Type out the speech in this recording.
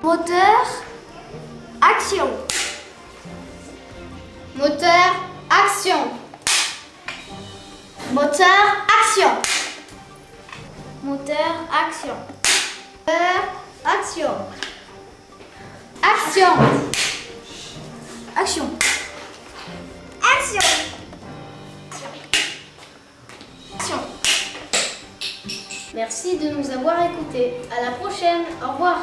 Moteur, action. Moteur, action. Moteur, action. Moteur, action. Moteur, action. Action. Action. Action. Action. Merci de nous avoir écoutés. À la prochaine. Au revoir.